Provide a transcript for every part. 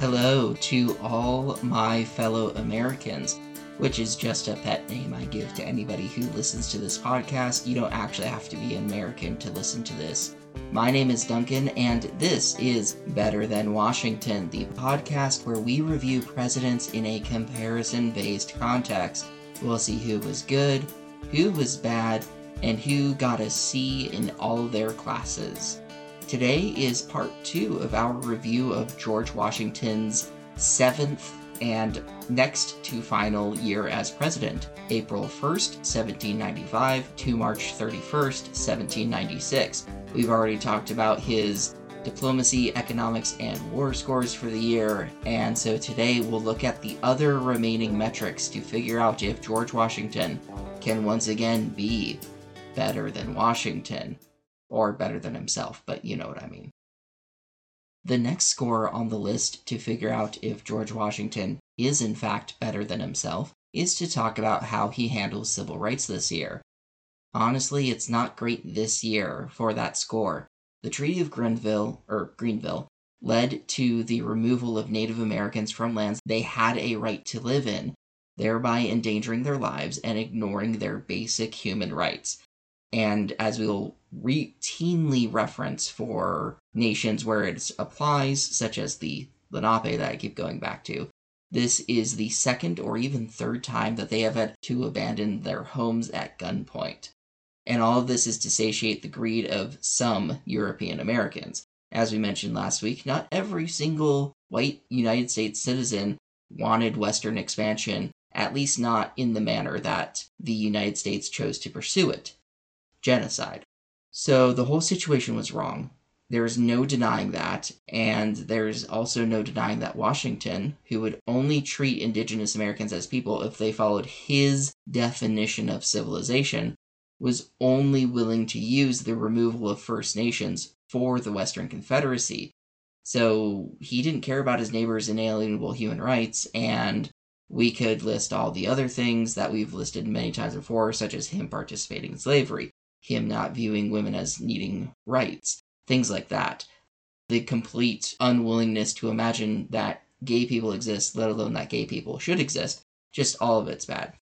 Hello to all my fellow Americans, which is just a pet name I give to anybody who listens to this podcast. You don't actually have to be an American to listen to this. My name is Duncan, and this is Better Than Washington, the podcast where we review presidents in a comparison based context. We'll see who was good, who was bad, and who got a C in all their classes. Today is part two of our review of George Washington's seventh and next to final year as president, April 1st, 1795 to March 31st, 1796. We've already talked about his diplomacy, economics, and war scores for the year, and so today we'll look at the other remaining metrics to figure out if George Washington can once again be better than Washington or better than himself, but you know what I mean. The next score on the list to figure out if George Washington is in fact better than himself is to talk about how he handles civil rights this year. Honestly, it's not great this year for that score. The Treaty of Greenville, or Greenville, led to the removal of Native Americans from lands they had a right to live in, thereby endangering their lives and ignoring their basic human rights. And as we'll routinely reference for nations where it applies, such as the Lenape that I keep going back to, this is the second or even third time that they have had to abandon their homes at gunpoint. And all of this is to satiate the greed of some European Americans. As we mentioned last week, not every single white United States citizen wanted Western expansion, at least not in the manner that the United States chose to pursue it genocide. So the whole situation was wrong. There's no denying that, and there's also no denying that Washington, who would only treat indigenous Americans as people if they followed his definition of civilization, was only willing to use the removal of First Nations for the Western Confederacy. So he didn't care about his neighbors' inalienable human rights, and we could list all the other things that we've listed many times before, such as him participating in slavery him not viewing women as needing rights, things like that. The complete unwillingness to imagine that gay people exist, let alone that gay people should exist, just all of it's bad.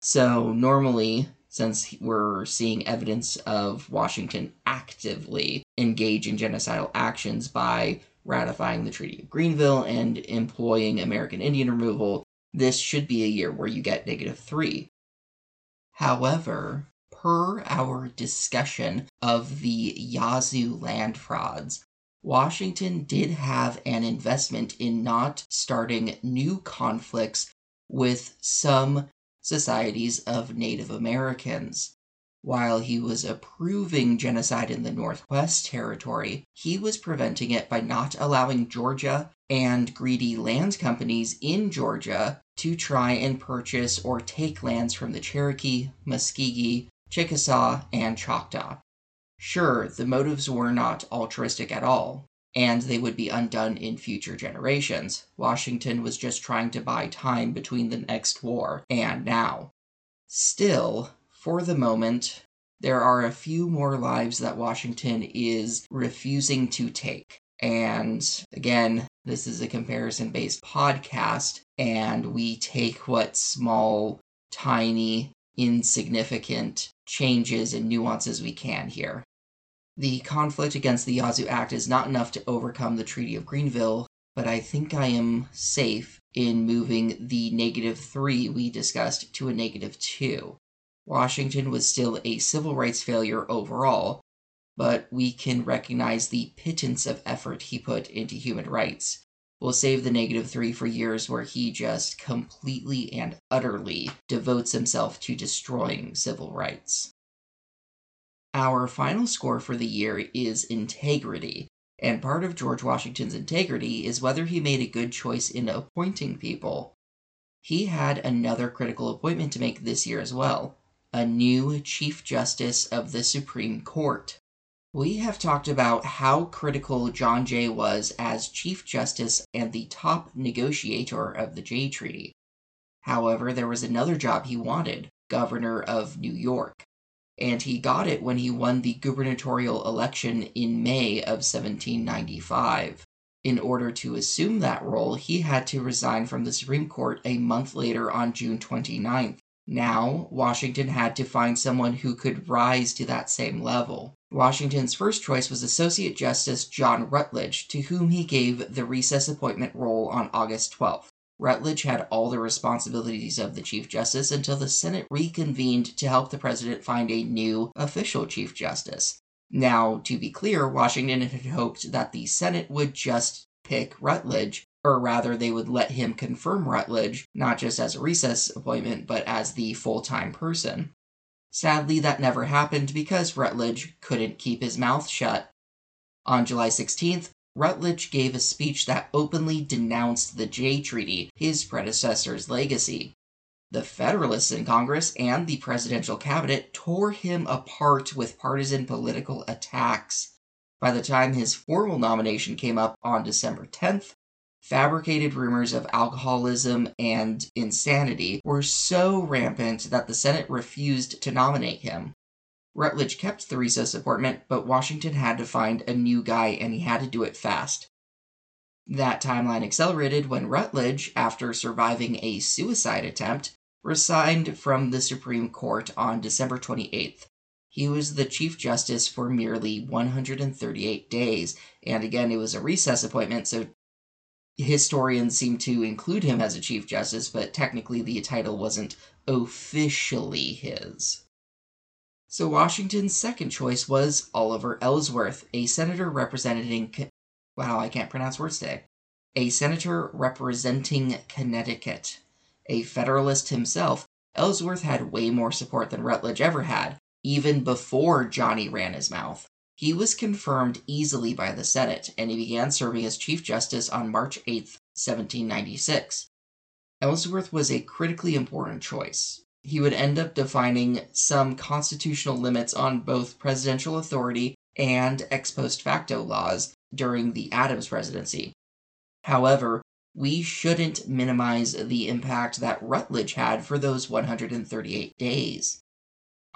So, normally, since we're seeing evidence of Washington actively engage in genocidal actions by ratifying the Treaty of Greenville and employing American Indian removal, this should be a year where you get negative three. However, per our discussion of the Yazoo land frauds, Washington did have an investment in not starting new conflicts with some societies of Native Americans. While he was approving genocide in the Northwest Territory, he was preventing it by not allowing Georgia and greedy land companies in Georgia to try and purchase or take lands from the Cherokee, Muscogee, Chickasaw, and Choctaw. Sure, the motives were not altruistic at all, and they would be undone in future generations. Washington was just trying to buy time between the next war and now. Still, for the moment, there are a few more lives that Washington is refusing to take. And again, this is a comparison based podcast, and we take what small, tiny, insignificant changes and nuances we can here. The conflict against the Yazoo Act is not enough to overcome the Treaty of Greenville, but I think I am safe in moving the negative three we discussed to a negative two. Washington was still a civil rights failure overall, but we can recognize the pittance of effort he put into human rights. We'll save the negative three for years where he just completely and utterly devotes himself to destroying civil rights. Our final score for the year is integrity, and part of George Washington's integrity is whether he made a good choice in appointing people. He had another critical appointment to make this year as well a new Chief Justice of the Supreme Court. We have talked about how critical John Jay was as Chief Justice and the top negotiator of the Jay Treaty. However, there was another job he wanted Governor of New York. And he got it when he won the gubernatorial election in May of 1795. In order to assume that role, he had to resign from the Supreme Court a month later on June 29th. Now, Washington had to find someone who could rise to that same level. Washington's first choice was Associate Justice John Rutledge, to whom he gave the recess appointment role on August 12th. Rutledge had all the responsibilities of the Chief Justice until the Senate reconvened to help the President find a new official Chief Justice. Now, to be clear, Washington had hoped that the Senate would just pick Rutledge, or rather, they would let him confirm Rutledge, not just as a recess appointment, but as the full time person. Sadly, that never happened because Rutledge couldn't keep his mouth shut. On July 16th, Rutledge gave a speech that openly denounced the Jay Treaty, his predecessor's legacy. The Federalists in Congress and the presidential cabinet tore him apart with partisan political attacks. By the time his formal nomination came up on December 10th, fabricated rumors of alcoholism and insanity were so rampant that the Senate refused to nominate him. Rutledge kept the recess appointment, but Washington had to find a new guy and he had to do it fast. That timeline accelerated when Rutledge, after surviving a suicide attempt, resigned from the Supreme Court on December 28th. He was the Chief Justice for merely 138 days, and again, it was a recess appointment, so historians seem to include him as a Chief Justice, but technically the title wasn't officially his. So Washington's second choice was Oliver Ellsworth, a senator representing. Wow, I can't pronounce words today. A senator representing Connecticut. A Federalist himself, Ellsworth had way more support than Rutledge ever had, even before Johnny ran his mouth. He was confirmed easily by the Senate, and he began serving as Chief Justice on March 8, 1796. Ellsworth was a critically important choice. He would end up defining some constitutional limits on both presidential authority and ex post facto laws during the Adams presidency. However, we shouldn't minimize the impact that Rutledge had for those 138 days.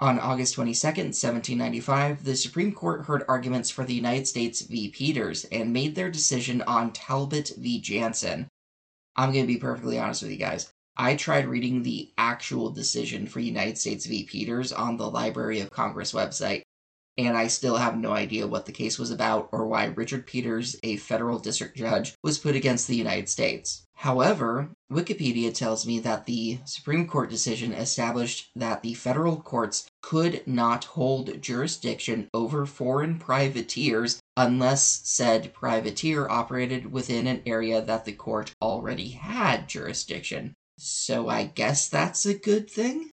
On August 22, 1795, the Supreme Court heard arguments for the United States v. Peters and made their decision on Talbot v. Janson. I'm going to be perfectly honest with you guys. I tried reading the actual decision for United States v. Peters on the Library of Congress website, and I still have no idea what the case was about or why Richard Peters, a federal district judge, was put against the United States. However, Wikipedia tells me that the Supreme Court decision established that the federal courts could not hold jurisdiction over foreign privateers unless said privateer operated within an area that the court already had jurisdiction. So I guess that's a good thing?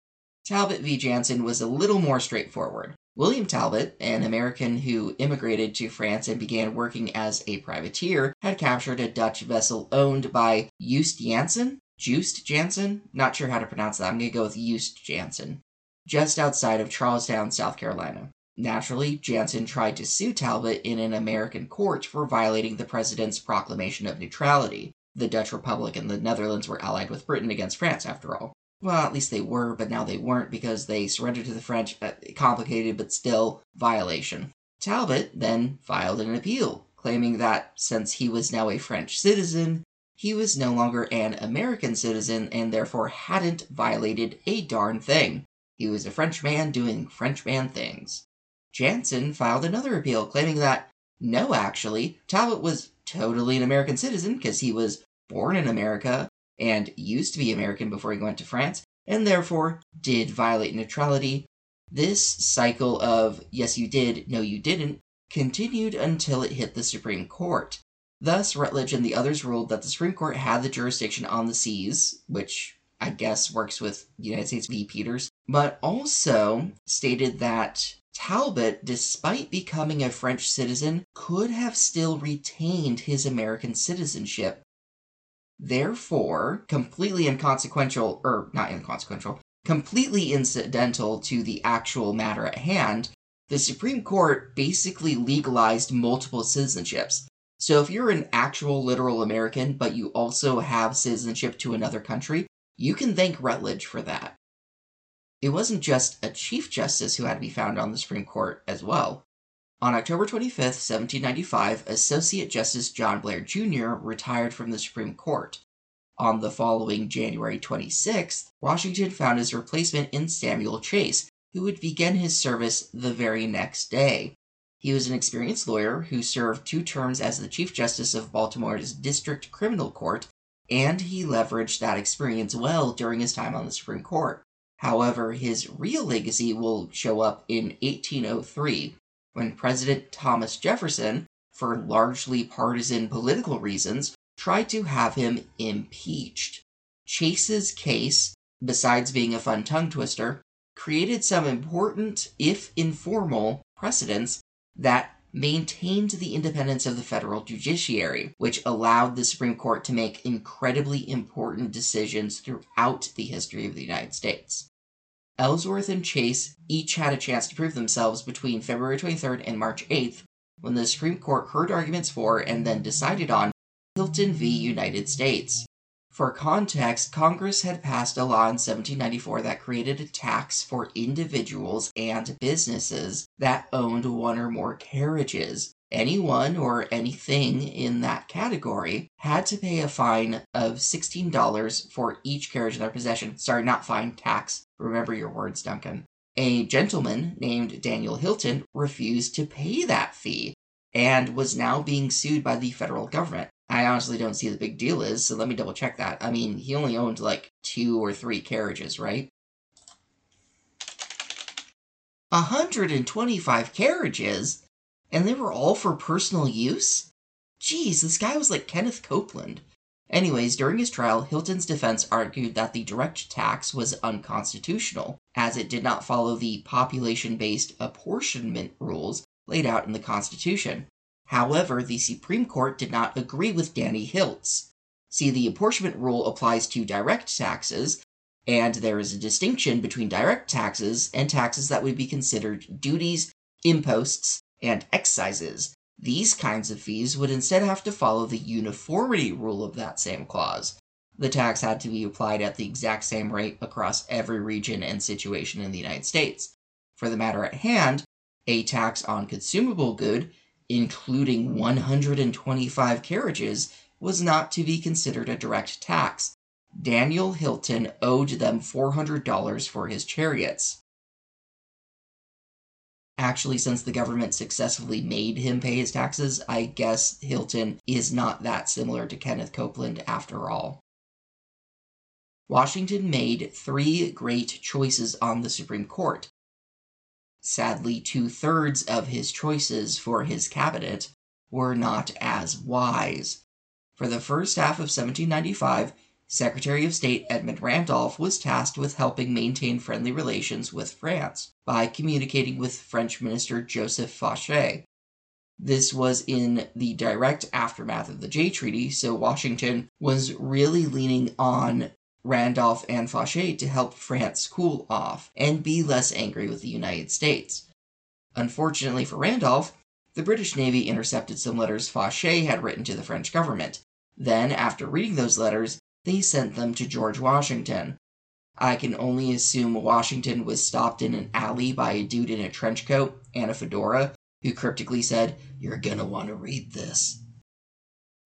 Talbot v. Janson was a little more straightforward. William Talbot, an American who immigrated to France and began working as a privateer, had captured a Dutch vessel owned by Joost Jansen? Joost Jansen? Not sure how to pronounce that. I'm going to go with Joost Jansen. Just outside of Charlestown, South Carolina. Naturally, Jansen tried to sue Talbot in an American court for violating the president's proclamation of neutrality. The Dutch Republic and the Netherlands were allied with Britain against France, after all. Well, at least they were, but now they weren't because they surrendered to the French. Uh, complicated, but still violation. Talbot then filed an appeal, claiming that since he was now a French citizen, he was no longer an American citizen and therefore hadn't violated a darn thing. He was a Frenchman doing Frenchman things. Jansen filed another appeal claiming that, no, actually, Talbot was totally an American citizen because he was born in America and used to be American before he went to France, and therefore did violate neutrality. This cycle of yes, you did, no, you didn't continued until it hit the Supreme Court. Thus, Rutledge and the others ruled that the Supreme Court had the jurisdiction on the seas, which I guess works with United States v. Peters, but also stated that Talbot, despite becoming a French citizen, could have still retained his American citizenship Therefore, completely inconsequential, or not inconsequential, completely incidental to the actual matter at hand, the Supreme Court basically legalized multiple citizenships. So if you're an actual literal American, but you also have citizenship to another country, you can thank Rutledge for that. It wasn't just a Chief Justice who had to be found on the Supreme Court as well. On October 25, 1795, Associate Justice John Blair Jr. retired from the Supreme Court. On the following January 26, Washington found his replacement in Samuel Chase, who would begin his service the very next day. He was an experienced lawyer who served two terms as the Chief Justice of Baltimore's District Criminal Court, and he leveraged that experience well during his time on the Supreme Court. However, his real legacy will show up in 1803 when President Thomas Jefferson, for largely partisan political reasons, tried to have him impeached. Chase's case, besides being a fun tongue twister, created some important, if informal, precedents that maintained the independence of the federal judiciary, which allowed the Supreme Court to make incredibly important decisions throughout the history of the United States. Ellsworth and Chase each had a chance to prove themselves between February 23rd and March 8th, when the Supreme Court heard arguments for and then decided on Hylton v. United States. For context, Congress had passed a law in 1794 that created a tax for individuals and businesses that owned one or more carriages. Anyone or anything in that category had to pay a fine of $16 for each carriage in their possession. Sorry, not fine, tax. Remember your words, Duncan. A gentleman named Daniel Hylton refused to pay that fee and was now being sued by the federal government. I honestly don't see the big deal is, so let me double check that. I mean, he only owned like two or three carriages, right? 125 carriages? And they were all for personal use? Geez, this guy was like Kenneth Copeland. Anyways, during his trial, Hylton's defense argued that the direct tax was unconstitutional, as it did not follow the population based apportionment rules laid out in the Constitution. However, the Supreme Court did not agree with Danny Hiltz. See, the apportionment rule applies to direct taxes, and there is a distinction between direct taxes and taxes that would be considered duties, imposts, and excises. These kinds of fees would instead have to follow the uniformity rule of that same clause. The tax had to be applied at the exact same rate across every region and situation in the United States. For the matter at hand, a tax on consumable good including 125 carriages, was not to be considered a direct tax. Daniel Hylton owed them $400 for his chariots. Actually, since the government successfully made him pay his taxes, I guess Hylton is not that similar to Kenneth Copeland after all. Washington made three great choices on the Supreme Court. Sadly, two thirds of his choices for his cabinet were not as wise. For the first half of 1795, Secretary of State Edmund Randolph was tasked with helping maintain friendly relations with France by communicating with French Minister Joseph Fauchet. This was in the direct aftermath of the Jay Treaty, so Washington was really leaning on Randolph and Fauchet to help France cool off and be less angry with the United States. Unfortunately for Randolph, the British Navy intercepted some letters Fauchet had written to the French government. Then, after reading those letters, they sent them to George Washington. I can only assume Washington was stopped in an alley by a dude in a trench coat and a fedora who cryptically said, You're gonna want to read this.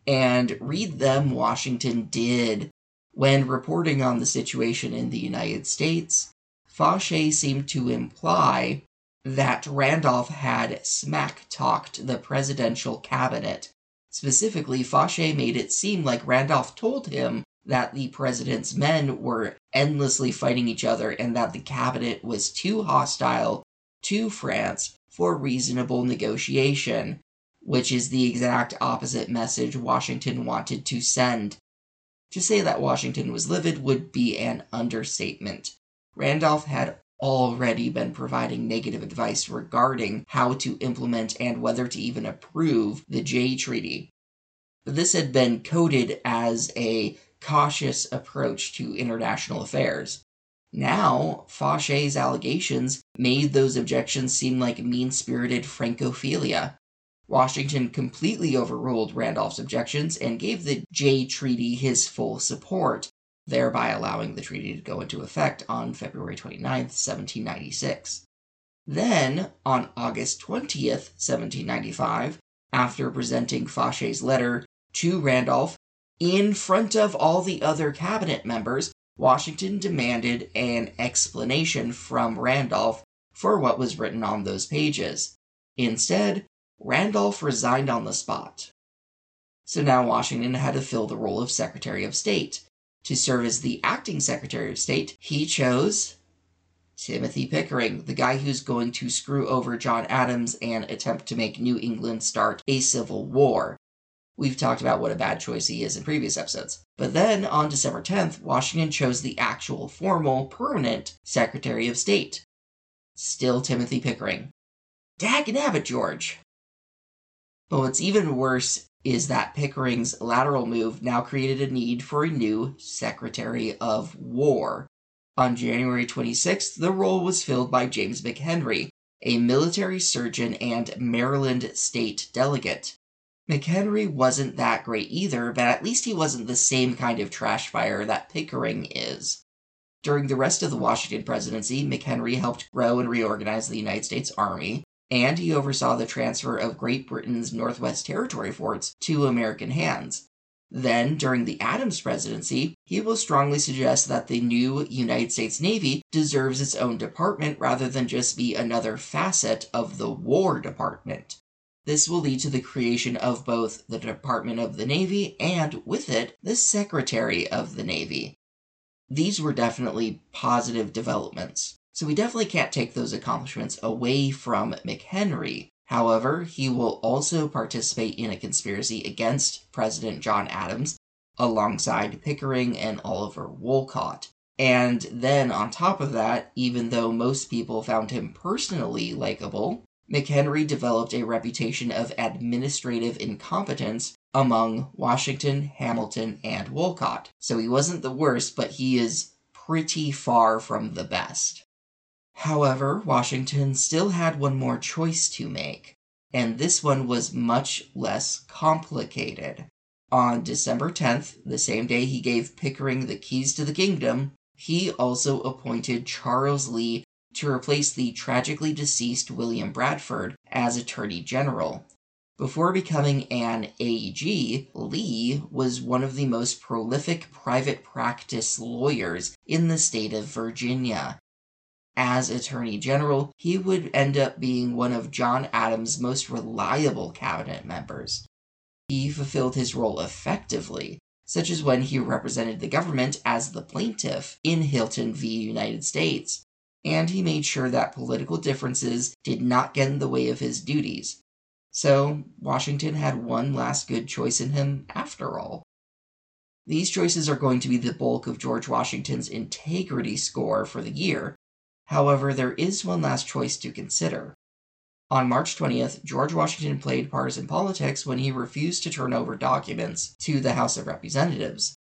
And read them Washington did. When reporting on the situation in the United States, Fauchet seemed to imply that Randolph had smack talked the presidential cabinet. Specifically, Fauchet made it seem like Randolph told him that the president's men were endlessly fighting each other and that the cabinet was too hostile to France for reasonable negotiation, which is the exact opposite message Washington wanted to send to say that Washington was livid would be an understatement. Randolph had already been providing negative advice regarding how to implement and whether to even approve the Jay Treaty. This had been coded as a cautious approach to international affairs. Now, Fauchet's allegations made those objections seem like mean spirited Francophilia, Washington completely overruled Randolph's objections and gave the Jay Treaty his full support, thereby allowing the treaty to go into effect on February 29, 1796. Then, on August 20th, 1795, after presenting Fauchet's letter to Randolph in front of all the other cabinet members, Washington demanded an explanation from Randolph for what was written on those pages. Instead, Randolph resigned on the spot. So now Washington had to fill the role of Secretary of State. To serve as the acting Secretary of State, he chose Timothy Pickering, the guy who's going to screw over John Adams and attempt to make New England start a civil war. We've talked about what a bad choice he is in previous episodes. But then, on December 10th, Washington chose the actual formal, permanent Secretary of State. Still Timothy Pickering. Dag nabbit, George! But what's even worse is that Pickering's lateral move now created a need for a new Secretary of War. On January 26th, the role was filled by James McHenry, a military surgeon and Maryland state delegate. McHenry wasn't that great either, but at least he wasn't the same kind of trash fire that Pickering is. During the rest of the Washington presidency, McHenry helped grow and reorganize the United States Army, and he oversaw the transfer of Great Britain's Northwest Territory forts to American hands. Then, during the Adams presidency, he will strongly suggest that the new United States Navy deserves its own department rather than just be another facet of the War Department. This will lead to the creation of both the Department of the Navy and, with it, the Secretary of the Navy. These were definitely positive developments. So we definitely can't take those accomplishments away from McHenry, However, he will also participate in a conspiracy against President John Adams alongside Pickering and Oliver Wolcott. And then, on top of that, even though most people found him personally likable, McHenry developed a reputation of administrative incompetence among Washington, Hamilton, and Wolcott. So he wasn't the worst, but he is pretty far from the best. However, Washington still had one more choice to make, and this one was much less complicated. On December 10th, the same day he gave Pickering the keys to the kingdom, he also appointed Charles Lee to replace the tragically deceased William Bradford as Attorney General. Before becoming an AG, Lee was one of the most prolific private practice lawyers in the state of Virginia as Attorney General, he would end up being one of John Adams' most reliable cabinet members. He fulfilled his role effectively, such as when he represented the government as the plaintiff in Hylton v. United States, and he made sure that political differences did not get in the way of his duties. So, Washington had one last good choice in him after all. These choices are going to be the bulk of George Washington's integrity score for the year, However, there is one last choice to consider. On March 20th, George Washington played partisan politics when he refused to turn over documents to the House of Representatives.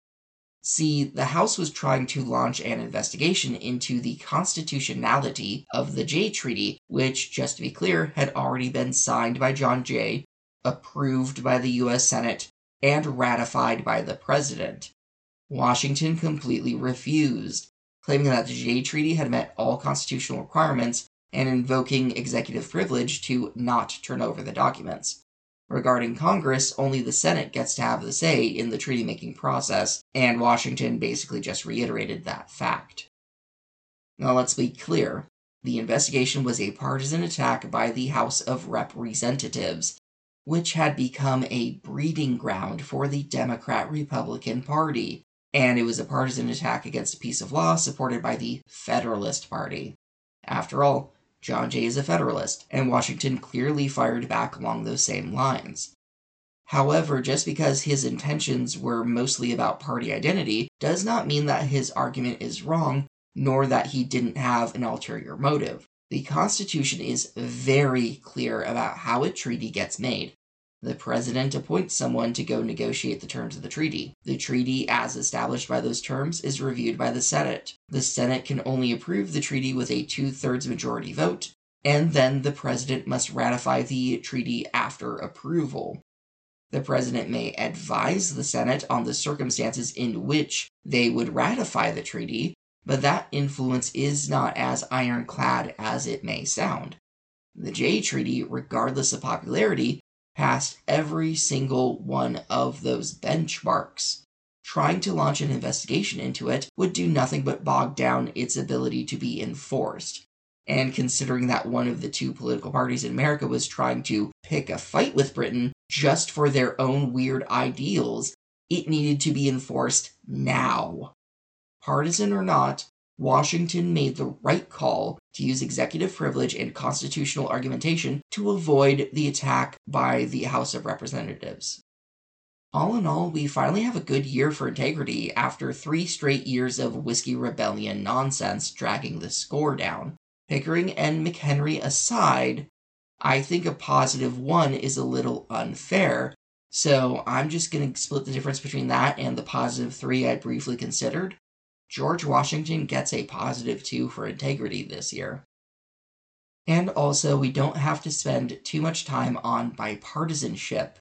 See, the House was trying to launch an investigation into the constitutionality of the Jay Treaty, which, just to be clear, had already been signed by John Jay, approved by the U.S. Senate, and ratified by the President. Washington completely refused, claiming that the Jay Treaty had met all constitutional requirements and invoking executive privilege to not turn over the documents. Regarding Congress, only the Senate gets to have the say in the treaty making process, and Washington basically just reiterated that fact. Now, let's be clear the investigation was a partisan attack by the House of Representatives, which had become a breeding ground for the Democrat Republican Party, and it was a partisan attack against a piece of law supported by the Federalist Party. After all, John Jay is a Federalist, and Washington clearly fired back along those same lines. However, just because his intentions were mostly about party identity does not mean that his argument is wrong, nor that he didn't have an ulterior motive. The Constitution is very clear about how a treaty gets made, the President appoints someone to go negotiate the terms of the treaty. The treaty, as established by those terms, is reviewed by the Senate. The Senate can only approve the treaty with a two thirds majority vote, and then the President must ratify the treaty after approval. The President may advise the Senate on the circumstances in which they would ratify the treaty, but that influence is not as ironclad as it may sound. The Jay Treaty, regardless of popularity, passed every single one of those benchmarks. Trying to launch an investigation into it would do nothing but bog down its ability to be enforced. And considering that one of the two political parties in America was trying to pick a fight with Britain just for their own weird ideals, it needed to be enforced now. Partisan or not, Washington made the right call to use executive privilege and constitutional argumentation to avoid the attack by the House of Representatives. All in all, we finally have a good year for integrity after three straight years of Whiskey Rebellion nonsense dragging the score down. Pickering and McHenry aside, I think a positive one is a little unfair. So I'm just going to split the difference between that and the positive three I briefly considered. George Washington gets a positive two for integrity this year. And also, we don't have to spend too much time on bipartisanship.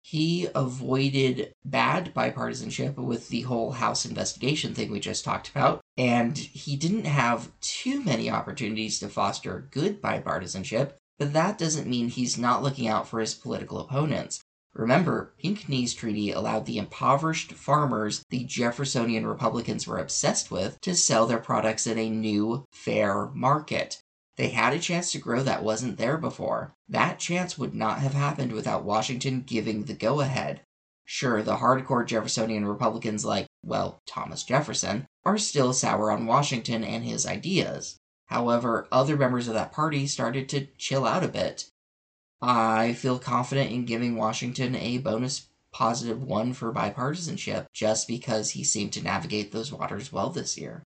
He avoided bad bipartisanship with the whole House investigation thing we just talked about, and he didn't have too many opportunities to foster good bipartisanship, but that doesn't mean he's not looking out for his political opponents. Remember, Pinckney's treaty allowed the impoverished farmers the Jeffersonian Republicans were obsessed with to sell their products in a new, fair market. They had a chance to grow that wasn't there before. That chance would not have happened without Washington giving the go ahead. Sure, the hardcore Jeffersonian Republicans like, well, Thomas Jefferson, are still sour on Washington and his ideas. However, other members of that party started to chill out a bit. I feel confident in giving Washington a bonus positive one for bipartisanship just because he seemed to navigate those waters well this year.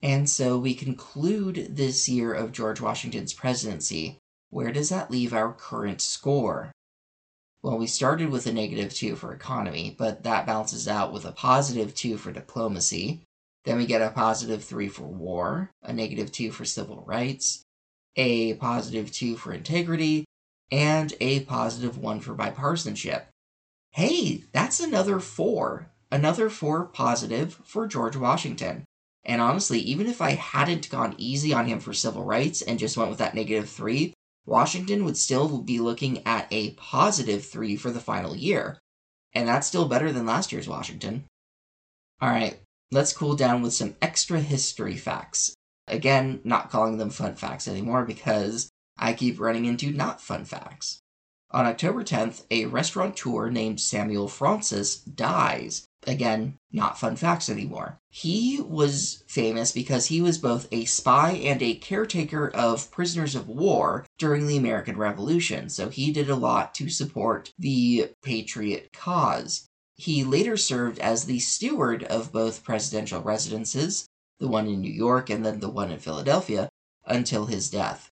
And so we conclude this year of George Washington's presidency. Where does that leave our current score? Well, we started with a negative 2 for economy, but that balances out with a positive 2 for diplomacy. Then we get a positive 3 for war, a negative 2 for civil rights, a positive 2 for integrity, and a positive 1 for bipartisanship. Hey, that's another 4. Another 4 positive for George Washington. And honestly, even if I hadn't gone easy on him for civil rights and just went with that negative 3, Washington would still be looking at a positive 3 for the final year. And that's still better than last year's Washington. Alright, let's cool down with some extra history facts. Again, not calling them fun facts anymore because I keep running into not fun facts. On October 10th, a restaurateur named Samuel Fraunces dies. Again, not fun facts anymore. He was famous because he was both a spy and a caretaker of prisoners of war during the American Revolution, so he did a lot to support the patriot cause. He later served as the steward of both presidential residences, the one in New York and then the one in Philadelphia, until his death.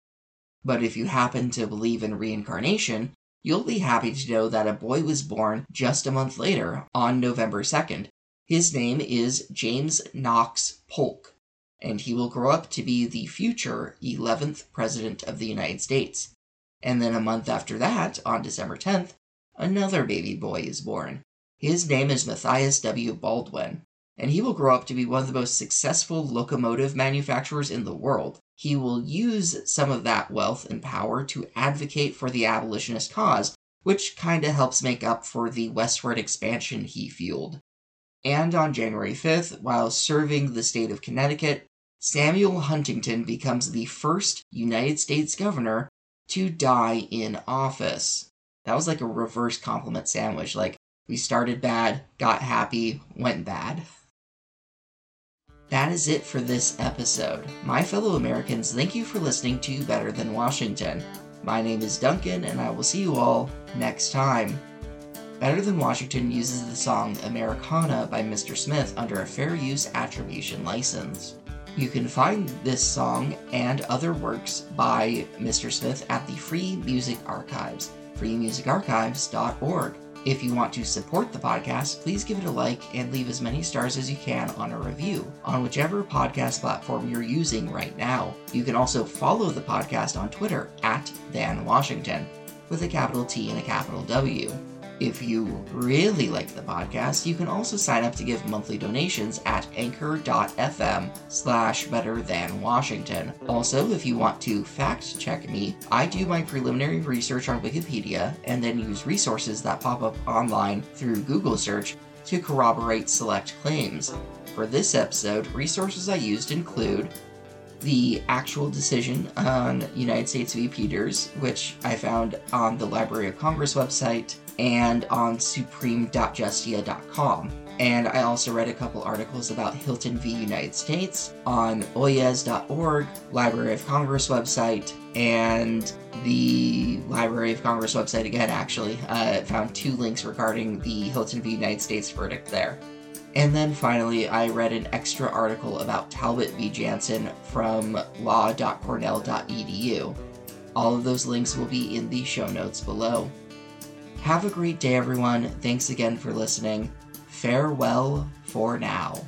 But if you happen to believe in reincarnation, you'll be happy to know that a boy was born just a month later, on November 2nd. His name is James Knox Polk, and he will grow up to be the future 11th President of the United States. And then a month after that, on December 10th, another baby boy is born. His name is Matthias W. Baldwin, and he will grow up to be one of the most successful locomotive manufacturers in the world. He will use some of that wealth and power to advocate for the abolitionist cause, which kind of helps make up for the westward expansion he fueled. And on January 5th, while serving the state of Connecticut, Samuel Huntington becomes the first United States governor to die in office. That was like a reverse compliment sandwich. Like, we started bad, got happy, went bad. That is it for this episode. My fellow Americans, thank you for listening to Better Than Washington. My name is Duncan, and I will see you all next time. Better Than Washington uses the song Americana by Mr. Smith under a fair use attribution license. You can find this song and other works by Mr. Smith at the Free Music Archives, freemusicarchives.org. If you want to support the podcast, please give it a like and leave as many stars as you can on a review on whichever podcast platform you're using right now. You can also follow the podcast on Twitter at Dan Washington with a capital T and a capital W. If you really like the podcast, you can also sign up to give monthly donations at anchor.fm slash better than Washington. Also, if you want to fact check me, I do my preliminary research on Wikipedia and then use resources that pop up online through Google search to corroborate select claims. For this episode, resources I used include the actual decision on United States v. Peters, which I found on the Library of Congress website and on supreme.justia.com. And I also read a couple articles about Hylton v. United States on oyez.org, Library of Congress website, and the Library of Congress website again, actually. Uh, found two links regarding the Hylton v. United States verdict there. And then finally, I read an extra article about Talbot v. Janson from law.cornell.edu. All of those links will be in the show notes below. Have a great day, everyone. Thanks again for listening. Farewell for now.